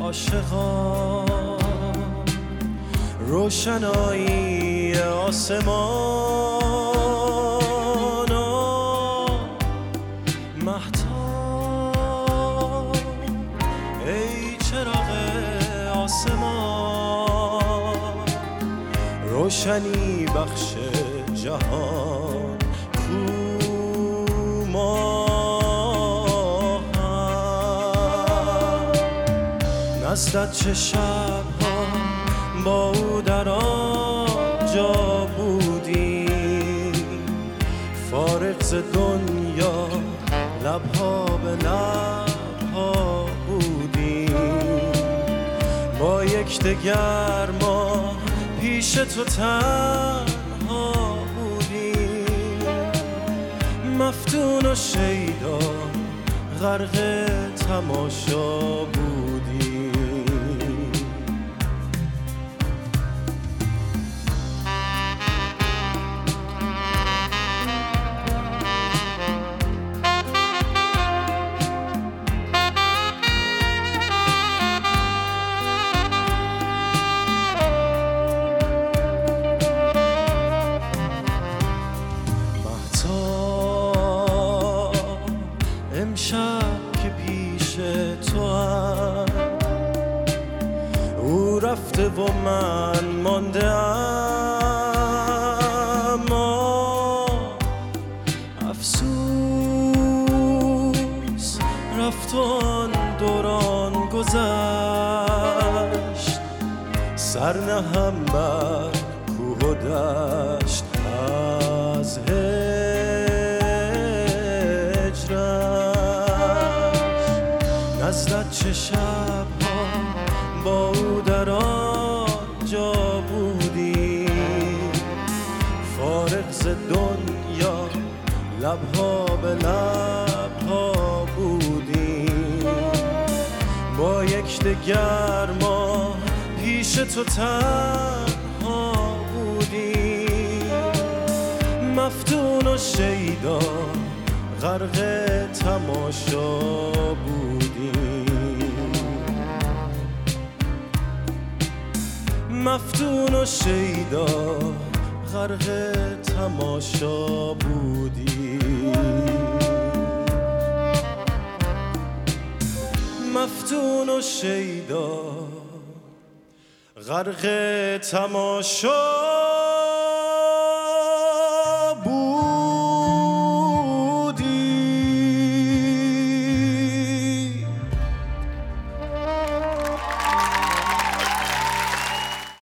عاشقان. روشنایی آسمان محتاب ای چراغ آسمان روشنی بخش جهان. نزدت چه شبها با او در آنجا بودی. فارغ ز دنیا لبها به لبها بودی. با یک دگر ما پیش تو تنها بودیم مفتون و شیدا غرق تماشا بودیم رفته و من مانده اما افسوس رفت و آن دوران گذشت. سر نهم بر کوه و دشت. از هجرش نزدت چه شبها با او در دنیا لبها به لبها بودی با یک دگر ما پیش تو تنها بودیم. مفتون و شیدا غرق تماشا بودیم. مفتون و شیدا غرق تماشا بودیم مفتون و شیدا غرق تماشا